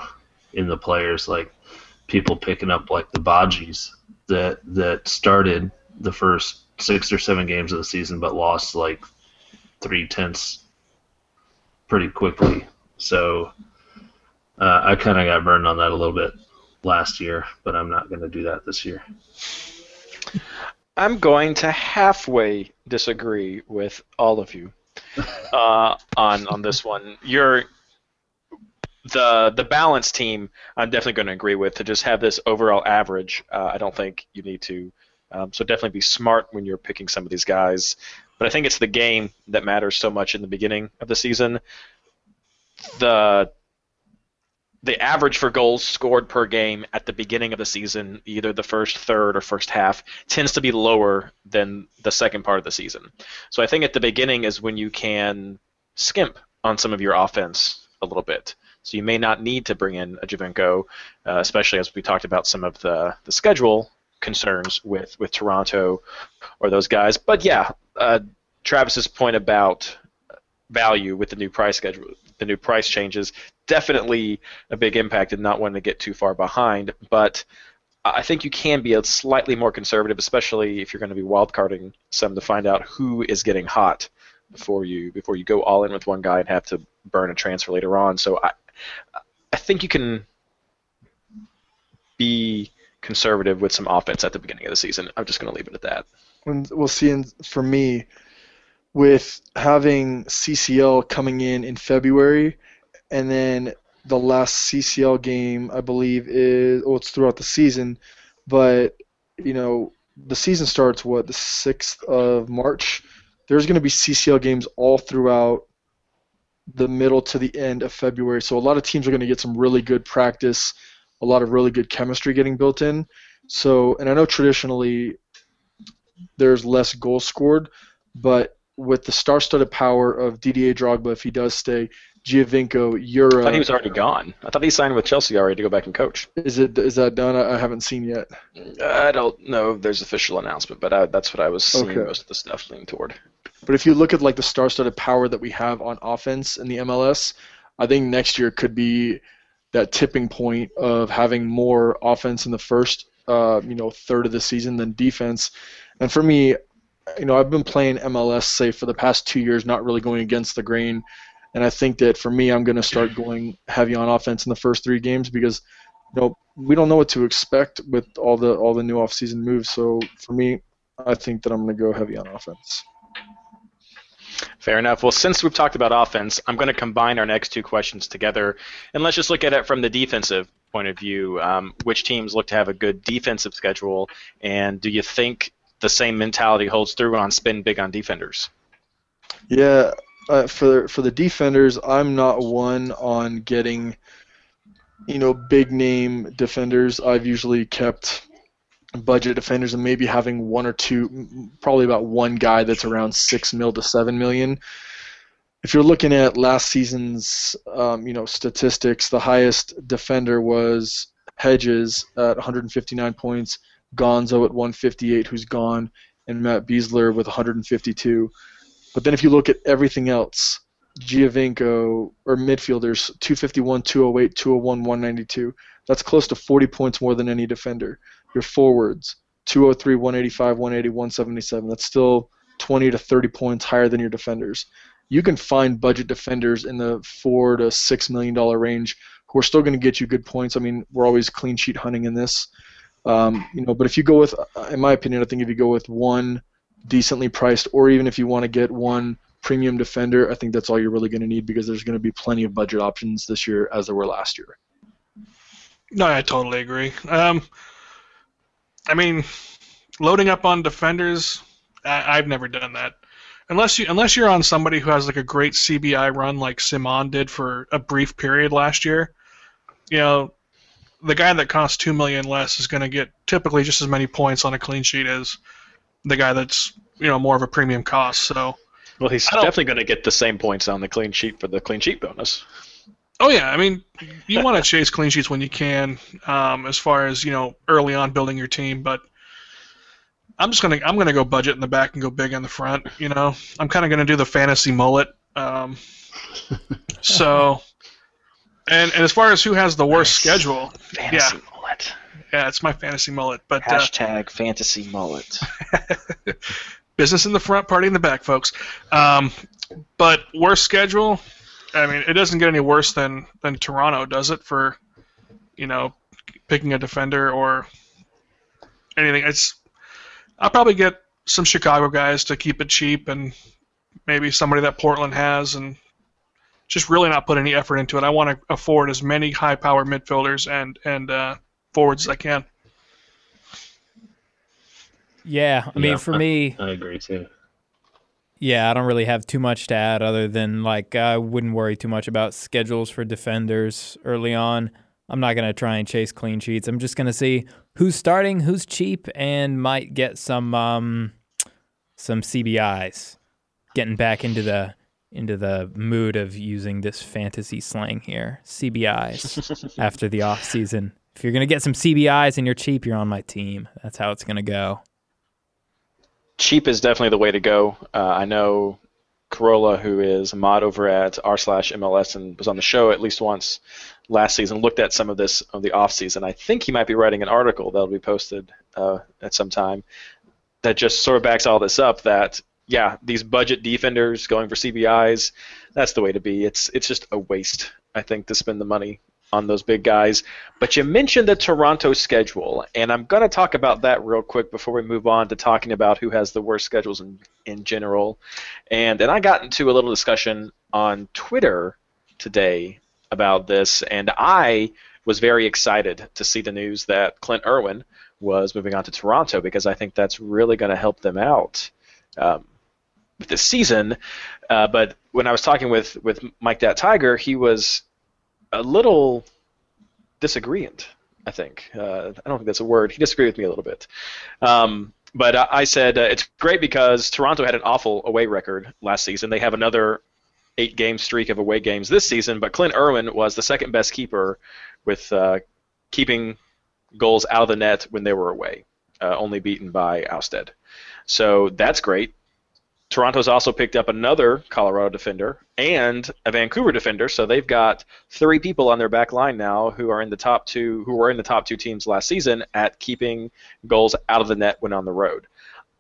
in the players. Like people picking up like the Badjis that that started the first six or seven games of the season, but lost like three tenths pretty quickly. So uh, I kind of got burned on that a little bit last year, but I'm not going to do that this year. I'm going to halfway disagree with all of you uh, on on this one. You're the the balance team. I'm definitely going to agree with to just have this overall average. Uh, I don't think you need to. Um, so definitely be smart when you're picking some of these guys. But I think it's the game that matters so much in the beginning of the season. The the average for goals scored per game at the beginning of the season, either the first third or first half, tends to be lower than the second part of the season. So I think at the beginning is when you can skimp on some of your offense a little bit. So you may not need to bring in a Giovinco, uh, especially as we talked about some of the, the schedule concerns with, with Toronto or those guys. But yeah, uh, Travis's point about value with the new price schedule the new price changes definitely a big impact and not wanting to get too far behind. But I think you can be a slightly more conservative, especially if you're going to be wildcarding some to find out who is getting hot before you before you go all in with one guy and have to burn a transfer later on. So I I think you can be conservative with some offense at the beginning of the season. I'm just going to leave it at that. And we'll see. In, for me, with having CCL coming in in February, and then the last CCL game I believe is oh it's throughout the season, but you know the season starts what the sixth of March. There's going to be CCL games all throughout the middle to the end of February. So a lot of teams are going to get some really good practice, a lot of really good chemistry getting built in. So and I know traditionally there's less goals scored, but with the star-studded power of Didier Drogba, if he does stay, Giovinco, Euro. I thought he was already gone. I thought he signed with Chelsea already to go back and coach. Is it is that done? I, haven't seen yet. I don't know if there's official announcement, but I, that's what I was seeing Okay. most of the stuff leaning toward. But if you look at like the star-studded power that we have on offense in the MLS, I think next year could be that tipping point of having more offense in the first, uh, you know, third of the season than defense. And for me, you know, I've been playing MLS say for the past two years, not really going against the grain. And I think that for me, I'm going to start going heavy on offense in the first three games because, you know, we don't know what to expect with all the all the new offseason moves. So for me, I think that I'm going to go heavy on offense. Fair enough. Well, since we've talked about offense, I'm going to combine our next two questions together, and let's just look at it from the defensive point of view. Um, which teams look to have a good defensive schedule, and do you think the same mentality holds through on spin big on defenders? Yeah, uh, for for the defenders, I'm not one on getting, you know, big name defenders. I've usually kept budget defenders and maybe having one or two, probably about one guy that's around six mil to seven million. If you're looking at last season's, um, you know, statistics, the highest defender was Hedges at 159 points, Gonzo at 158, who's gone, and Matt Besler with 152. But then if you look at everything else, Giovinco or midfielders 251, 208, 201, 192. That's close to 40 points more than any defender. Your forwards 203, 185, 180, 177. That's still 20 to 30 points higher than your defenders. You can find budget defenders in the four to six million dollar range who are still going to get you good points. I mean, we're always clean sheet hunting in this, um, you know. But if you go with, in my opinion, I think if you go with one decently priced, or even if you want to get one premium defender, I think that's all you're really going to need because there's going to be plenty of budget options this year as there were last year. No, I totally agree. Um, I mean, loading up on defenders, I, I've never done that. Unless you unless you're on somebody who has like a great CBI run like Simon did for a brief period last year, you know, the guy that costs two million less is going to get typically just as many points on a clean sheet as the guy that's you know more of a premium cost. So, Well, he's definitely going to get the same points on the clean sheet for the clean sheet bonus. oh yeah, I mean, you want to chase clean sheets when you can, um, as far as you know early on building your team, but. I'm just gonna I'm gonna go budget in the back and go big in the front. You know, I'm kind of gonna do the fantasy mullet. Um, so, and and as far as who has the worst Nice. schedule, Fantasy mullet. yeah, it's my fantasy mullet. But uh, Hashtag fantasy mullet. business in the front, party in the back, folks. Um, but worst schedule, I mean, it doesn't get any worse than than Toronto, does it? For you know, picking a defender or anything. It's I'll probably get some Chicago guys to keep it cheap, and maybe somebody that Portland has, and just really not put any effort into it. I want to afford as many high-power midfielders and and uh, forwards as I can. Yeah, I mean, Yeah, for I- me, I agree too. yeah, I don't really have too much to add other than like I wouldn't worry too much about schedules for defenders early on. I'm not gonna try and chase clean sheets. I'm just gonna see who's starting, who's cheap, and might get some um some CBIs. Getting back into the into the mood of using this fantasy slang here, CBIs after the off season. If you're gonna get some CBIs and you're cheap, you're on my team. That's how it's gonna go. cheap is definitely the way to go. Uh, I know Corolla, who is a mod over at r slash MLS and was on the show at least once last season, looked at some of this of the off season. I think he might be writing an article that'll be posted uh, at some time that just sort of backs all this up. That yeah, these budget defenders going for CBIs, that's the way to be. It's it's just a waste, I think, to spend the money on those big guys. But you mentioned the Toronto schedule, and I'm going to talk about that real quick before we move on to talking about who has the worst schedules in, in general. And then I got into a little discussion on Twitter today about this, and I was very excited to see the news that Clint Irwin was moving on to Toronto because I think that's really going to help them out um, this season. Uh, but when I was talking with, with Mike that Tiger, he was a little disagreeant. I think uh, I don't think that's a word. He disagreed with me a little bit, um, but I, I said uh, it's great because Toronto had an awful away record last season. They have another eight-game streak of away games this season, but Clint Irwin was the second best keeper with uh, keeping goals out of the net when they were away, uh, only beaten by Ousted. So that's great. Toronto's also picked up another Colorado defender and a Vancouver defender, so they've got three people on their back line now who are in the top two, who were in the top two teams last season at keeping goals out of the net when on the road.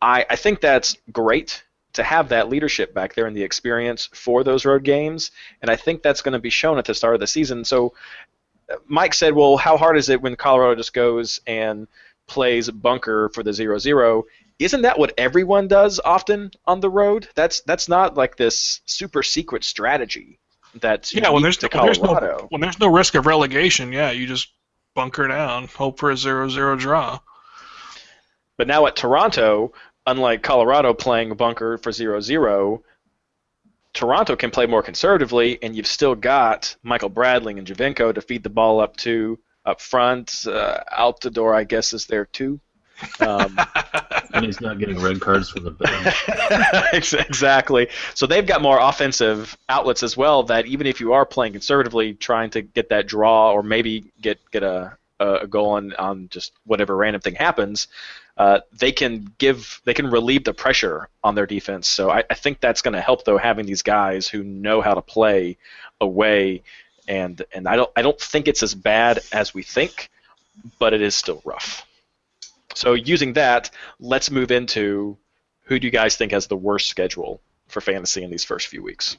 I, I think that's great to have that leadership back there and the experience for those road games, and I think that's going to be shown at the start of the season. So Mike said, well, how hard is it when Colorado just goes and plays bunker for the 0-0? Isn't that what everyone does often on the road? That's that's not like this super secret strategy that's Yeah, when there's, to when there's no Colorado. when there's no risk of relegation, yeah, you just bunker down, hope for a 0-0 draw. But now at Toronto, unlike Colorado playing bunker for 0-0, Toronto can play more conservatively, and you've still got Michael Bradley and Giovinco to feed the ball up to up front. Uh, Altidore, I guess, is there too. Um, And he's not getting red cards from the bench. Exactly. So they've got more offensive outlets as well. That even if you are playing conservatively, trying to get that draw or maybe get get a a goal on, on just whatever random thing happens, uh, they can give they can relieve the pressure on their defense. So I, I think that's going to help though having these guys who know how to play away, and and I don't I don't think it's as bad as we think, but it is still rough. So using that, let's move into who do you guys think has the worst schedule for fantasy in these first few weeks?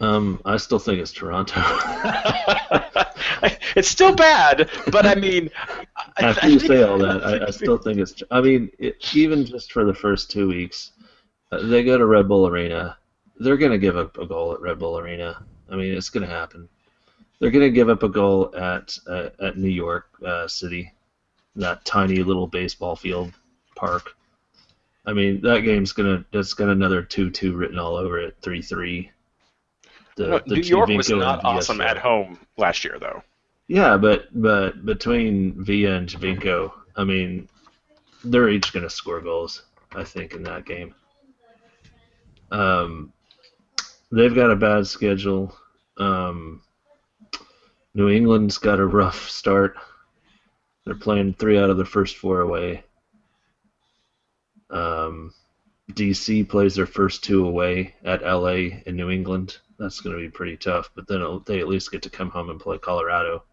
Um, I still think it's Toronto. it's still bad, but I mean, I, After I you say all that, I, I still think it's. I mean, it, even just for the first two weeks, uh, they go to Red Bull Arena. They're going to give up a goal at Red Bull Arena. I mean, it's going to happen. They're going to give up a goal at uh, at New York uh, City, that tiny little baseball field park. I mean, that game's gonna that's got another two-two written all over it, three-three. The, No, the New York was not awesome at home last year, though. Yeah, but but between Villa and Giovinco, I mean, they're each going to score goals. I think in that game. Um, they've got a bad schedule. Um, New England's got a rough start. They're playing three out of their first four away. Um, DC plays their first two away at LA and New England. That's going to be pretty tough, but then they at least get to come home and play Colorado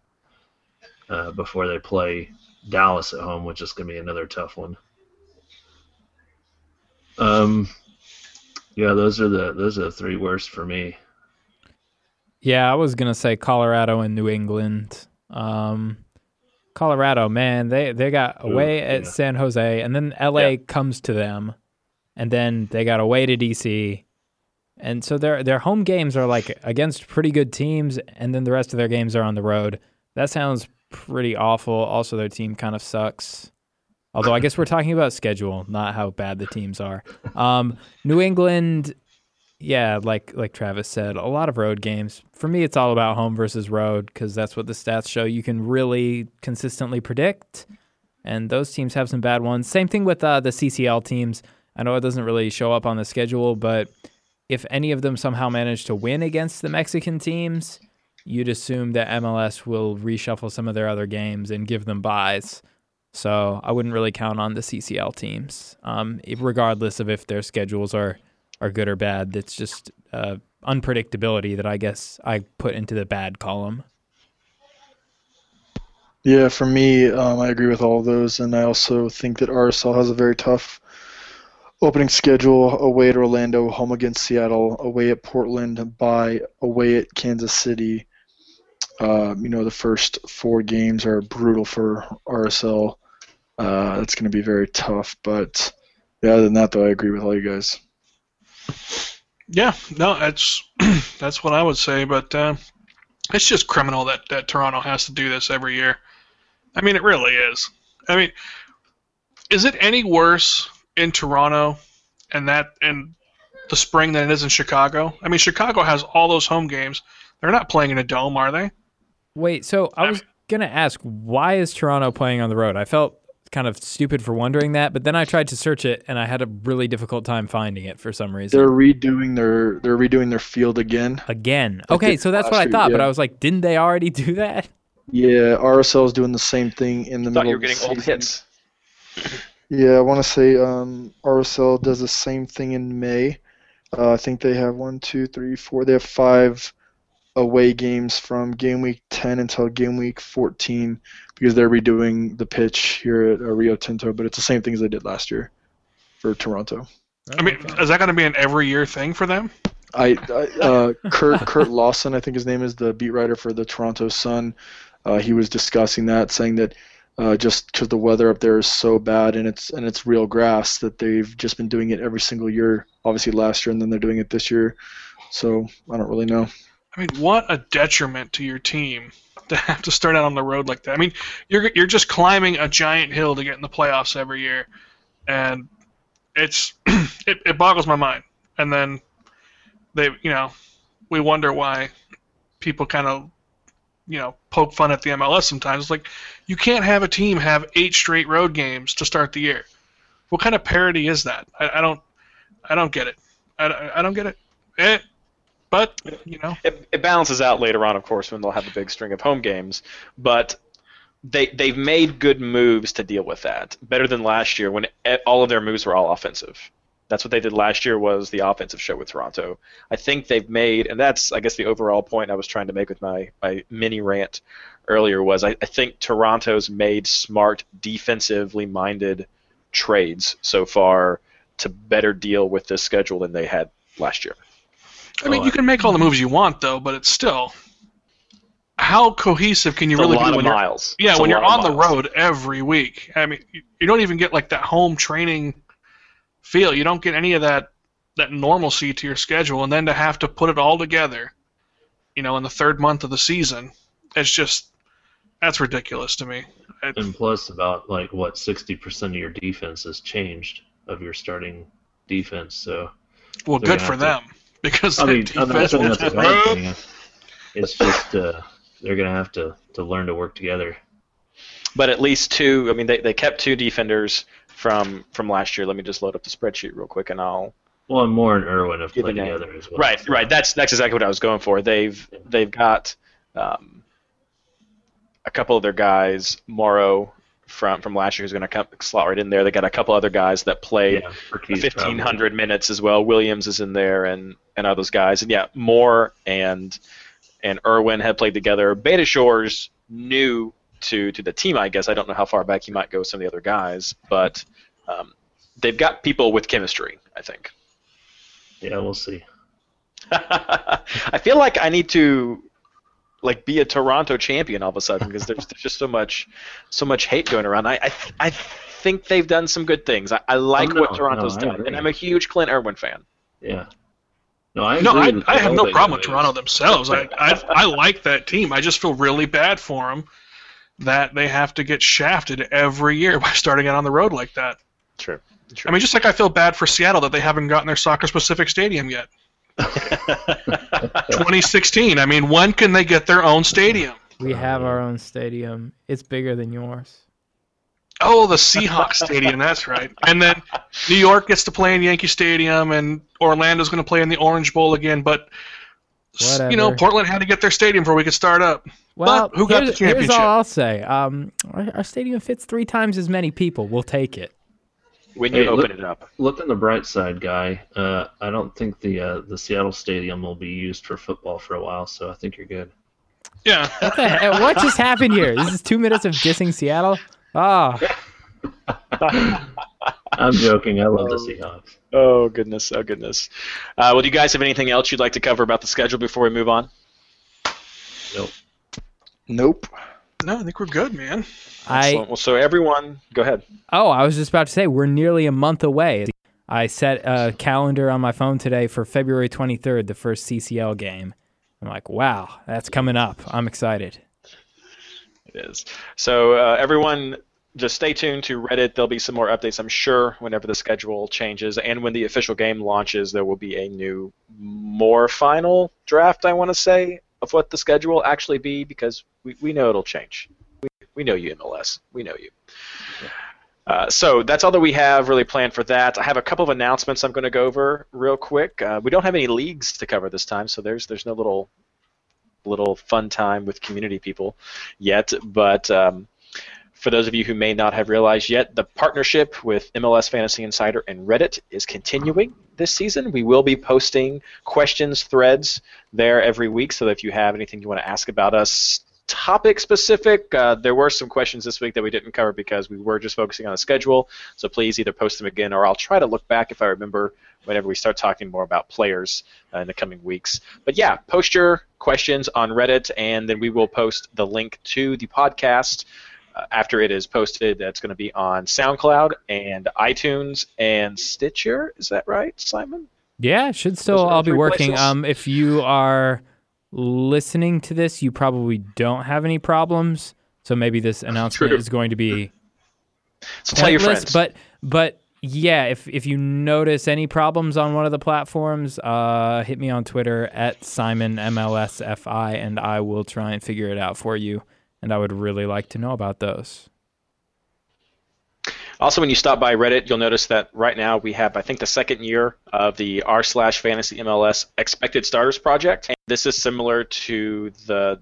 uh, before they play Dallas at home, which is going to be another tough one. Um, yeah, those are the those are the three worst for me. Yeah, I was gonna say Colorado and New England. Um, Colorado, man, they they got Ooh, away at yeah. San Jose, and then LA Yeah. comes to them, and then they got away to DC, and so their their home games are like against pretty good teams, and then the rest of their games are on the road. That sounds pretty awful. Also, their team kind of sucks. Although I guess we're talking about schedule, not how bad the teams are. Um, New England, yeah, like like Travis said, a lot of road games. For me, it's all about home versus road because that's what the stats show. You can really consistently predict, and those teams have some bad ones. Same thing with uh, the CCL teams. I know it doesn't really show up on the schedule, but if any of them somehow manage to win against the Mexican teams, you'd assume that MLS will reshuffle some of their other games and give them buys. So I wouldn't really count on the CCL teams, um, regardless of if their schedules are are good or bad. That's just uh, unpredictability that I guess I put into the bad column. Yeah, for me, um, I agree with all of those, and I also think that RSL has a very tough opening schedule: away at Orlando, home against Seattle, away at Portland, by away at Kansas City. Um, you know, the first four games are brutal for RSL. Uh, that's going to be very tough, but yeah, other than that, though, I agree with all you guys. Yeah, no, that's that's what I would say, but uh, it's just criminal that, that Toronto has to do this every year. I mean, it really is. I mean, is it any worse in Toronto and that and the spring than it is in Chicago? I mean, Chicago has all those home games. They're not playing in a dome, are they? Wait, so I was gonna ask, why is Toronto playing on the road? I felt kind of stupid for wondering that, but then I tried to search it and I had a really difficult time finding it for some reason. They're redoing their they're redoing their field again. Again. Like Okay, so that's what I thought, year, but. I was like, didn't they already do that? Yeah, RSL is doing the same thing in the Thought middle you were of the getting old hits. Yeah, I want to say um, RSL does the same thing in May. Uh, I think they have one, two, three, four. They have five away games from game week 10 until game week 14 because they're redoing the pitch here at uh, Rio Tinto. But it's the same thing as they did last year for Toronto. I mean, is that going to be an every year thing for them? I, I uh, Kurt Kurt Lawson, I think his name is the beat writer for the Toronto Sun. Uh, he was discussing that, saying that uh, just because the weather up there is so bad and it's and it's real grass that they've just been doing it every single year. Obviously last year, and then they're doing it this year. So I don't really know. I mean, what a detriment to your team to have to start out on the road like that. I mean, you're you're just climbing a giant hill to get in the playoffs every year, and it's it, it boggles my mind. And then they, you know, we wonder why people kind of, you know, poke fun at the MLS sometimes. It's like you can't have a team have eight straight road games to start the year. What kind of parody is that? I, I don't, I don't get it. I, I don't get it. Eh, but you know. It, it balances out later on, of course, when they'll have a big string of home games. But they they've made good moves to deal with that. Better than last year when all of their moves were all offensive. That's what they did last year was the offensive show with Toronto. I think they've made, and that's I guess the overall point I was trying to make with my my mini rant earlier was I, I think Toronto's made smart defensively minded trades so far to better deal with this schedule than they had last year. I mean, oh, you can make all the hmm. moves you want, though, but it's still how cohesive can you It's a really lot be of when you're yeah It's when you're on of the road every week? I mean, you, you don't even get like that home training feel. You don't get any of that that normalcy to your schedule, and then to have to put it all together, you know, in the third month of the season, it's just that's ridiculous to me. It- And plus, about like what sixty percent of your defense has changed of your starting defense. So well, good gonna for them because I mean, I'm not defense saying will that's a just bad thing. It's just uh, they're gonna have to to learn to work together. but at least two. I mean, they, they kept two defenders from from last year. Let me just load up the spreadsheet real quick, and I'll. Well, and Moore and Irwin have Give played a name. together as well. Right, so- right. That's that's exactly what I was going for. They've they've got um, a couple of their guys, Morrow from from last year, who's going to come slot right in there. They got a couple other guys that played Yeah, Perkins fifteen probably. hundred minutes as well. Williams is in there, and and others guys, and yeah, Moore and and Irwin had played together. Beitashour new to to the team, I guess. I don't know how far back he might go with some of the other guys, but um, they've got people with chemistry. I think. Yeah, we'll see. I feel like I need to like be a Toronto champion all of a sudden because there's, there's just so much so much hate going around. I I, I think they've done some good things. I, I like Oh, no, what Toronto's no, done, agree. and I'm a huge Clint Irwin fan. Yeah. No, I No, I, I have no problem with. Toronto themselves. I, I I like that team. I just feel really bad for them that they have to get shafted every year by starting out on the road like that. True. I mean, just like I feel bad for Seattle that they haven't gotten their soccer specific stadium yet. 2016. I mean, when can they get their own stadium? We have our own stadium. It's bigger than yours. Oh, the Seahawks stadium. That's right. And then New York gets to play in Yankee Stadium, and Orlando's going to play in the Orange Bowl again. But s- you know, Portland had to get their stadium before we could start up. Well, who got the here's, here's championship? all I'll say. Um, our, our stadium fits three times as many people. We'll take it. When you Hey, open look- it up. Look on the bright side, guy. Uh, I don't think the uh, the Seattle stadium will be used for football for a while, so I think you're good. Yeah. What, the heck? what just happened here? This is two minutes of dissing Seattle. Oh, I'm joking. I love the Seahawks. Oh goodness! Oh goodness! Uh, well, do you guys have anything else you'd like to cover about the schedule before we move on? Nope. Nope. No, I think we're good, man. I Excellent. Well, so everyone, go ahead. oh, I was just about to say we're nearly a month away. I set a calendar on my phone today for February 23rd, the first CCL game. I'm like, wow, that's coming up. I'm excited. It is. So uh, everyone, just stay tuned to Reddit. There'll be some more updates, I'm sure, whenever the schedule changes, and when the official game launches, there will be a new, more final draft. I want to say of what the schedule will actually be, because we, we know it'll change. We, we know you, MLS. We know you. Uh, so that's all that we have really planned for that. I have a couple of announcements I'm going to go over real quick. Uh, we don't have any leagues to cover this time, so there's there's no little little fun time with community people yet. But um, for those of you who may not have realized yet, the partnership with MLS Fantasy Insider and Reddit is continuing this season. We will be posting questions threads there every week, so if you have anything you want to ask about us, topic specific, uh, there were some questions this week that we didn't cover because we were just focusing on the schedule. So please either post them again, or I'll try to look back if I remember whenever we start talking more about players uh, in the coming weeks. But yeah, post your questions on Reddit, and then we will post the link to the podcast after it is posted. That's going to be on SoundCloud and iTunes and Stitcher. Is that right, Simon? Yeah, should still all be working. places. Um, if you are listening to this, you probably don't have any problems. So maybe this announcement True. is going to be So tell your friends. But but yeah, if if you notice any problems on one of the platforms, uh, hit me on Twitter at Simon MLSFI, and I will try and figure it out for you. And I would really like to know about those. Also, when you stop by Reddit, you'll notice that right now we have, I think, the second year of the r slash fantasy MLS expected starters project. And this is similar to the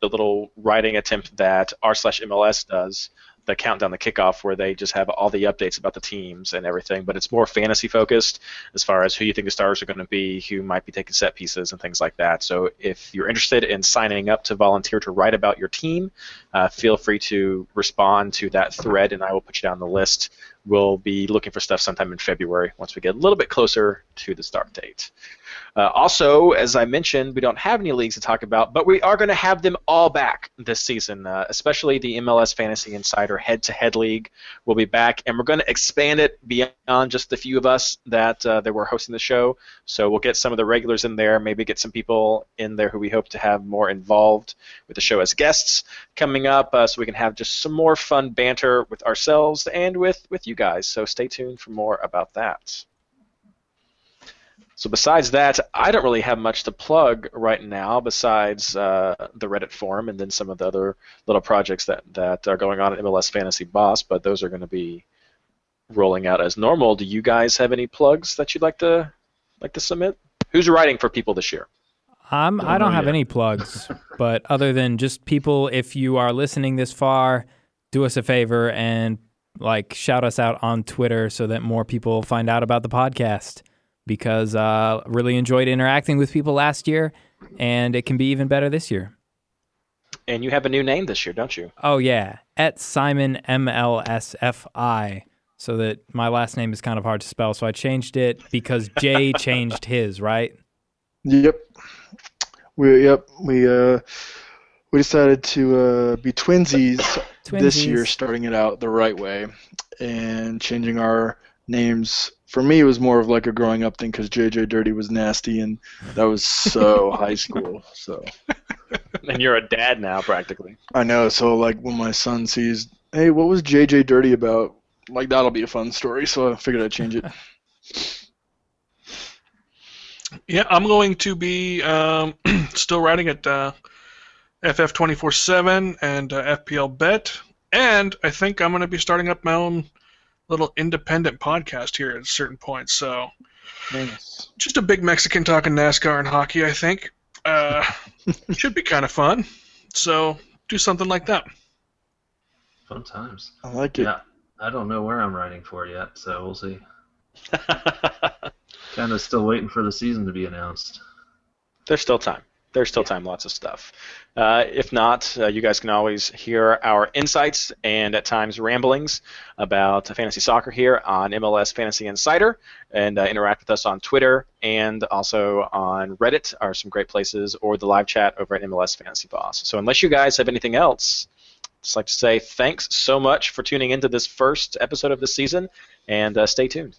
the little writing attempt that r slash MLS does, the countdown, the kickoff, where they just have all the updates about the teams and everything. But it's more fantasy focused as far as who you think the stars are going to be, who might be taking set pieces, and things like that. So if you're interested in signing up to volunteer to write about your team, uh, feel free to respond to that thread, and I will put you down the list. We'll be looking for stuff sometime in February once we get a little bit closer to the start date. Uh, also, as I mentioned, we don't have any leagues to talk about, but we are going to have them all back this season, uh, especially the MLS Fantasy Insider Head to Head League will be back, and we're going to expand it beyond just the few of us that, uh, that were hosting the show. So we'll get some of the regulars in there, maybe get some people in there who we hope to have more involved with the show as guests coming up, uh, so we can have just some more fun banter with ourselves and with, with you guys. So stay tuned for more about that. So besides that, I don't really have much to plug right now besides uh, the Reddit forum and then some of the other little projects that, that are going on at MLS Fantasy Boss, but those are going to be rolling out as normal. Do you guys have any plugs that you'd like to like to submit? Who's writing for people this year? Um, Don't I don't have yet. any plugs, but other than just people, if you are listening this far, do us a favor and like shout us out on Twitter so that more people find out about the podcast. Because uh, really enjoyed interacting with people last year, and it can be even better this year. And you have a new name this year, don't you? Oh yeah, at Simon MLSFI. So that my last name is kind of hard to spell, so I changed it because Jay changed his, right? Yep. We yep we uh we decided to uh, be twinsies, this year, starting it out the right way, and changing our names. For me, it was more of like a growing up thing because JJ Dirty was nasty, and that was so high school. So And you're a dad now, practically. I know. So like when my son sees, hey, what was JJ Dirty about? Like that'll be a fun story. So I figured I'd change it. Yeah, I'm going to be um, still writing at uh, FF 24/7 and uh, FPL Bet, and I think I'm going to be starting up my own little independent podcast here at a certain point. So Nice. just a big Mexican talking NASCAR and hockey, I think. Uh, should be kind of fun. So do something like that. Fun times. I like it. Yeah, I don't know where I'm writing for yet, so we'll see. Kind of still waiting for the season to be announced. There's still time. There's still time, lots of stuff. Uh, if not, uh, you guys can always hear our insights and at times ramblings about fantasy soccer here on MLS Fantasy Insider and uh, interact with us on Twitter and also on Reddit are some great places or the live chat over at MLS Fantasy Boss. So unless you guys have anything else, just like to say thanks so much for tuning into this first episode of the season and uh, stay tuned.